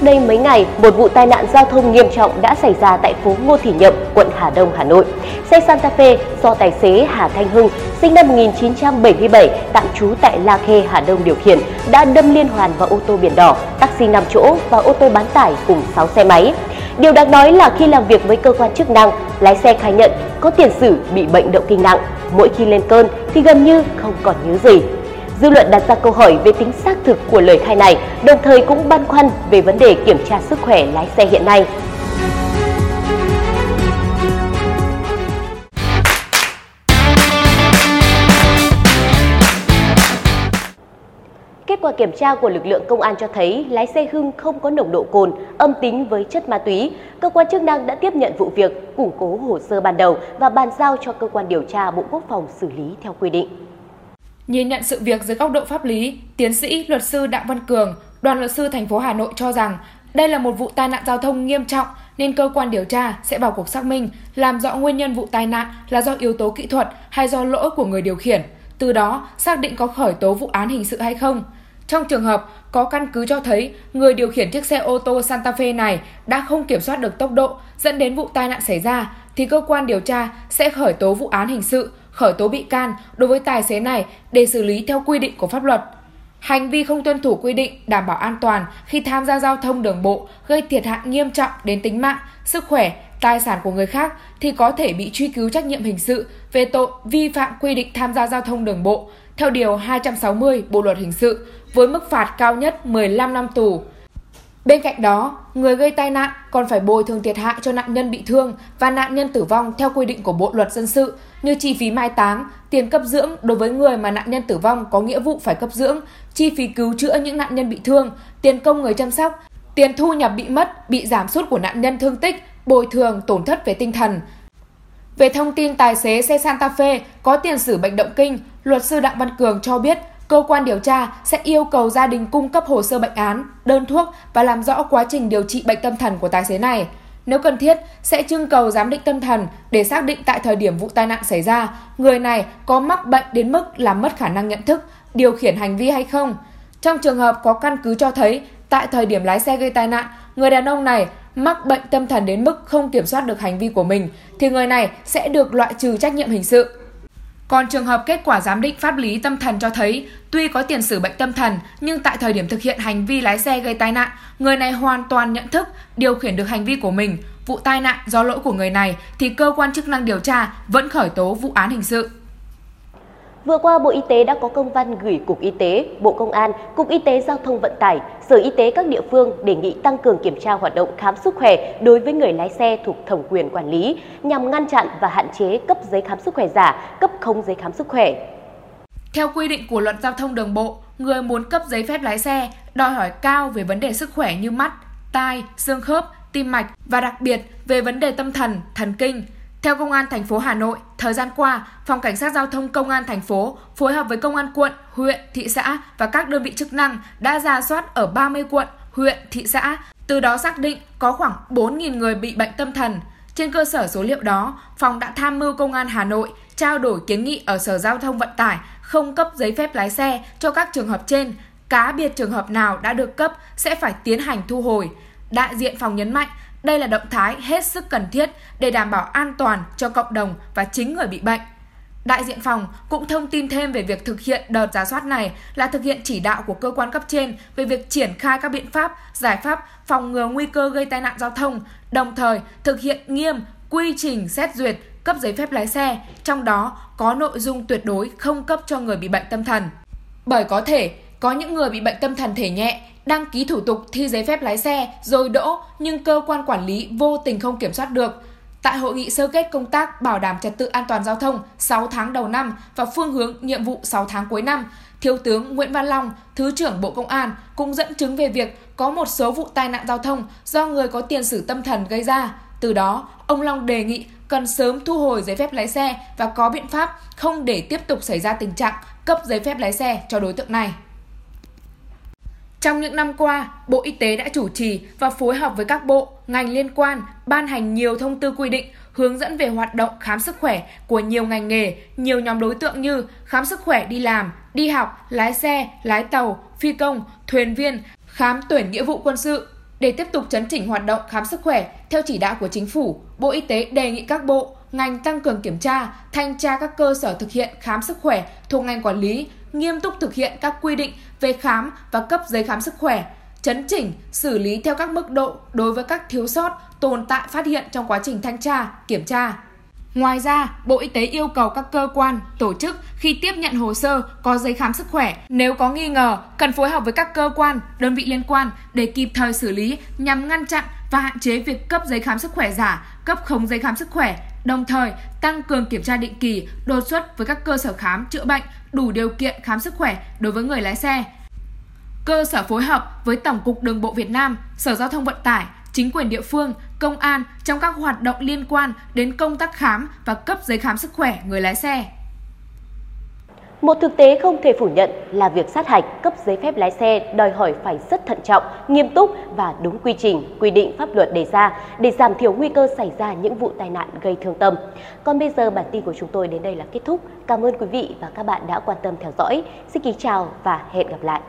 Cách đây mấy ngày, một vụ tai nạn giao thông nghiêm trọng đã xảy ra tại phố Ngô Thị Nhậm, quận Hà Đông, Hà Nội. Xe Santa Fe do tài xế Hà Thanh Hưng, sinh năm 1977, tạm trú tại La Khê, Hà Đông điều khiển, đã đâm liên hoàn vào ô tô biển đỏ, taxi 5 chỗ và ô tô bán tải cùng 6 xe máy. Điều đáng nói là khi làm việc với cơ quan chức năng, lái xe khai nhận có tiền sử bị bệnh động kinh nặng. Mỗi khi lên cơn thì gần như không còn nhớ gì. Dư luận đặt ra câu hỏi về tính xác thực của lời khai này, đồng thời cũng băn khoăn về vấn đề kiểm tra sức khỏe lái xe hiện nay. Kết quả kiểm tra của lực lượng công an cho thấy lái xe Hưng không có nồng độ cồn, âm tính với chất ma túy. Cơ quan chức năng đã tiếp nhận vụ việc, củng cố hồ sơ ban đầu và bàn giao cho cơ quan điều tra Bộ Quốc phòng xử lý theo quy định. Nhìn nhận sự việc dưới góc độ pháp lý, tiến sĩ luật sư Đặng Văn Cường, đoàn luật sư thành phố Hà Nội cho rằng đây là một vụ tai nạn giao thông nghiêm trọng nên cơ quan điều tra sẽ vào cuộc xác minh, làm rõ nguyên nhân vụ tai nạn là do yếu tố kỹ thuật hay do lỗi của người điều khiển, từ đó xác định có khởi tố vụ án hình sự hay không. Trong trường hợp có căn cứ cho thấy người điều khiển chiếc xe ô tô Santa Fe này đã không kiểm soát được tốc độ dẫn đến vụ tai nạn xảy ra thì cơ quan điều tra sẽ khởi tố vụ án hình sự, khởi tố bị can đối với tài xế này để xử lý theo quy định của pháp luật. Hành vi không tuân thủ quy định đảm bảo an toàn khi tham gia giao thông đường bộ gây thiệt hại nghiêm trọng đến tính mạng, sức khỏe, tài sản của người khác thì có thể bị truy cứu trách nhiệm hình sự về tội vi phạm quy định tham gia giao thông đường bộ theo Điều 260 Bộ Luật Hình sự với mức phạt cao nhất 15 năm tù. Bên cạnh đó, người gây tai nạn còn phải bồi thường thiệt hại cho nạn nhân bị thương và nạn nhân tử vong theo quy định của Bộ Luật Dân sự như chi phí mai táng, tiền cấp dưỡng đối với người mà nạn nhân tử vong có nghĩa vụ phải cấp dưỡng, chi phí cứu chữa những nạn nhân bị thương, tiền công người chăm sóc, tiền thu nhập bị mất, bị giảm sút của nạn nhân thương tích, bồi thường tổn thất về tinh thần. Về thông tin tài xế xe Santa Fe có tiền sử bệnh động kinh, luật sư Đặng Văn Cường cho biết cơ quan điều tra sẽ yêu cầu gia đình cung cấp hồ sơ bệnh án, đơn thuốc và làm rõ quá trình điều trị bệnh tâm thần của tài xế này. Nếu cần thiết, sẽ trưng cầu giám định tâm thần để xác định tại thời điểm vụ tai nạn xảy ra, người này có mắc bệnh đến mức làm mất khả năng nhận thức, điều khiển hành vi hay không. Trong trường hợp có căn cứ cho thấy, tại thời điểm lái xe gây tai nạn, người đàn ông này mắc bệnh tâm thần đến mức không kiểm soát được hành vi của mình, thì người này sẽ được loại trừ trách nhiệm hình sự. Còn trường hợp kết quả giám định pháp lý tâm thần cho thấy, tuy có tiền sử bệnh tâm thần, nhưng tại thời điểm thực hiện hành vi lái xe gây tai nạn, người này hoàn toàn nhận thức, điều khiển được hành vi của mình. Vụ tai nạn do lỗi của người này thì cơ quan chức năng điều tra vẫn khởi tố vụ án hình sự. Vừa qua, Bộ Y tế đã có công văn gửi Cục Y tế, Bộ Công an, Cục Y tế Giao thông Vận tải, Sở Y tế các địa phương đề nghị tăng cường kiểm tra hoạt động khám sức khỏe đối với người lái xe thuộc thẩm quyền quản lý nhằm ngăn chặn và hạn chế cấp giấy khám sức khỏe giả, cấp không giấy khám sức khỏe. Theo quy định của luật giao thông đường bộ, người muốn cấp giấy phép lái xe đòi hỏi cao về vấn đề sức khỏe như mắt, tai, xương khớp, tim mạch và đặc biệt về vấn đề tâm thần, thần kinh – theo Công an thành phố Hà Nội, thời gian qua, Phòng Cảnh sát Giao thông Công an thành phố phối hợp với Công an quận, huyện, thị xã và các đơn vị chức năng đã ra soát ở 30 quận, huyện, thị xã, từ đó xác định có khoảng 4.000 người bị bệnh tâm thần. Trên cơ sở số liệu đó, phòng đã tham mưu Công an Hà Nội trao đổi kiến nghị ở Sở Giao thông Vận tải không cấp giấy phép lái xe cho các trường hợp trên, cá biệt trường hợp nào đã được cấp sẽ phải tiến hành thu hồi. Đại diện phòng nhấn mạnh đây là động thái hết sức cần thiết để đảm bảo an toàn cho cộng đồng và chính người bị bệnh. Đại diện phòng cũng thông tin thêm về việc thực hiện đợt giả soát này là thực hiện chỉ đạo của cơ quan cấp trên về việc triển khai các biện pháp, giải pháp phòng ngừa nguy cơ gây tai nạn giao thông, đồng thời thực hiện nghiêm quy trình xét duyệt cấp giấy phép lái xe, trong đó có nội dung tuyệt đối không cấp cho người bị bệnh tâm thần. Bởi có thể có những người bị bệnh tâm thần thể nhẹ đăng ký thủ tục thi giấy phép lái xe rồi đỗ nhưng cơ quan quản lý vô tình không kiểm soát được. Tại hội nghị sơ kết công tác bảo đảm trật tự an toàn giao thông 6 tháng đầu năm và phương hướng nhiệm vụ 6 tháng cuối năm, Thiếu tướng Nguyễn Văn Long, Thứ trưởng Bộ Công an cũng dẫn chứng về việc có một số vụ tai nạn giao thông do người có tiền sử tâm thần gây ra. Từ đó, ông Long đề nghị cần sớm thu hồi giấy phép lái xe và có biện pháp không để tiếp tục xảy ra tình trạng cấp giấy phép lái xe cho đối tượng này. Trong những năm qua, Bộ Y tế đã chủ trì và phối hợp với các bộ, ngành liên quan ban hành nhiều thông tư quy định hướng dẫn về hoạt động khám sức khỏe của nhiều ngành nghề, nhiều nhóm đối tượng như khám sức khỏe đi làm, đi học, lái xe, lái tàu, phi công, thuyền viên, khám tuyển nghĩa vụ quân sự. Để tiếp tục chấn chỉnh hoạt động khám sức khỏe theo chỉ đạo của chính phủ, Bộ Y tế đề nghị các bộ, ngành tăng cường kiểm tra, thanh tra các cơ sở thực hiện khám sức khỏe thuộc ngành quản lý, nghiêm túc thực hiện các quy định về khám và cấp giấy khám sức khỏe, chấn chỉnh, xử lý theo các mức độ đối với các thiếu sót, tồn tại phát hiện trong quá trình thanh tra, kiểm tra. Ngoài ra, Bộ Y tế yêu cầu các cơ quan, tổ chức khi tiếp nhận hồ sơ có giấy khám sức khỏe, nếu có nghi ngờ, cần phối hợp với các cơ quan, đơn vị liên quan để kịp thời xử lý nhằm ngăn chặn và hạn chế việc cấp giấy khám sức khỏe giả, cấp không giấy khám sức khỏe, đồng thời tăng cường kiểm tra định kỳ, đột xuất với các cơ sở khám chữa bệnh đủ điều kiện khám sức khỏe đối với người lái xe. Cơ sở phối hợp với Tổng cục Đường bộ Việt Nam, Sở Giao thông Vận tải, chính quyền địa phương, công an trong các hoạt động liên quan đến công tác khám và cấp giấy khám sức khỏe người lái xe. Một thực tế không thể phủ nhận là việc sát hạch cấp giấy phép lái xe đòi hỏi phải rất thận trọng, nghiêm túc và đúng quy trình, quy định pháp luật đề ra để giảm thiểu nguy cơ xảy ra những vụ tai nạn gây thương tâm. Còn bây giờ bản tin của chúng tôi đến đây là kết thúc. Cảm ơn quý vị và các bạn đã quan tâm theo dõi. Xin kính chào và hẹn gặp lại.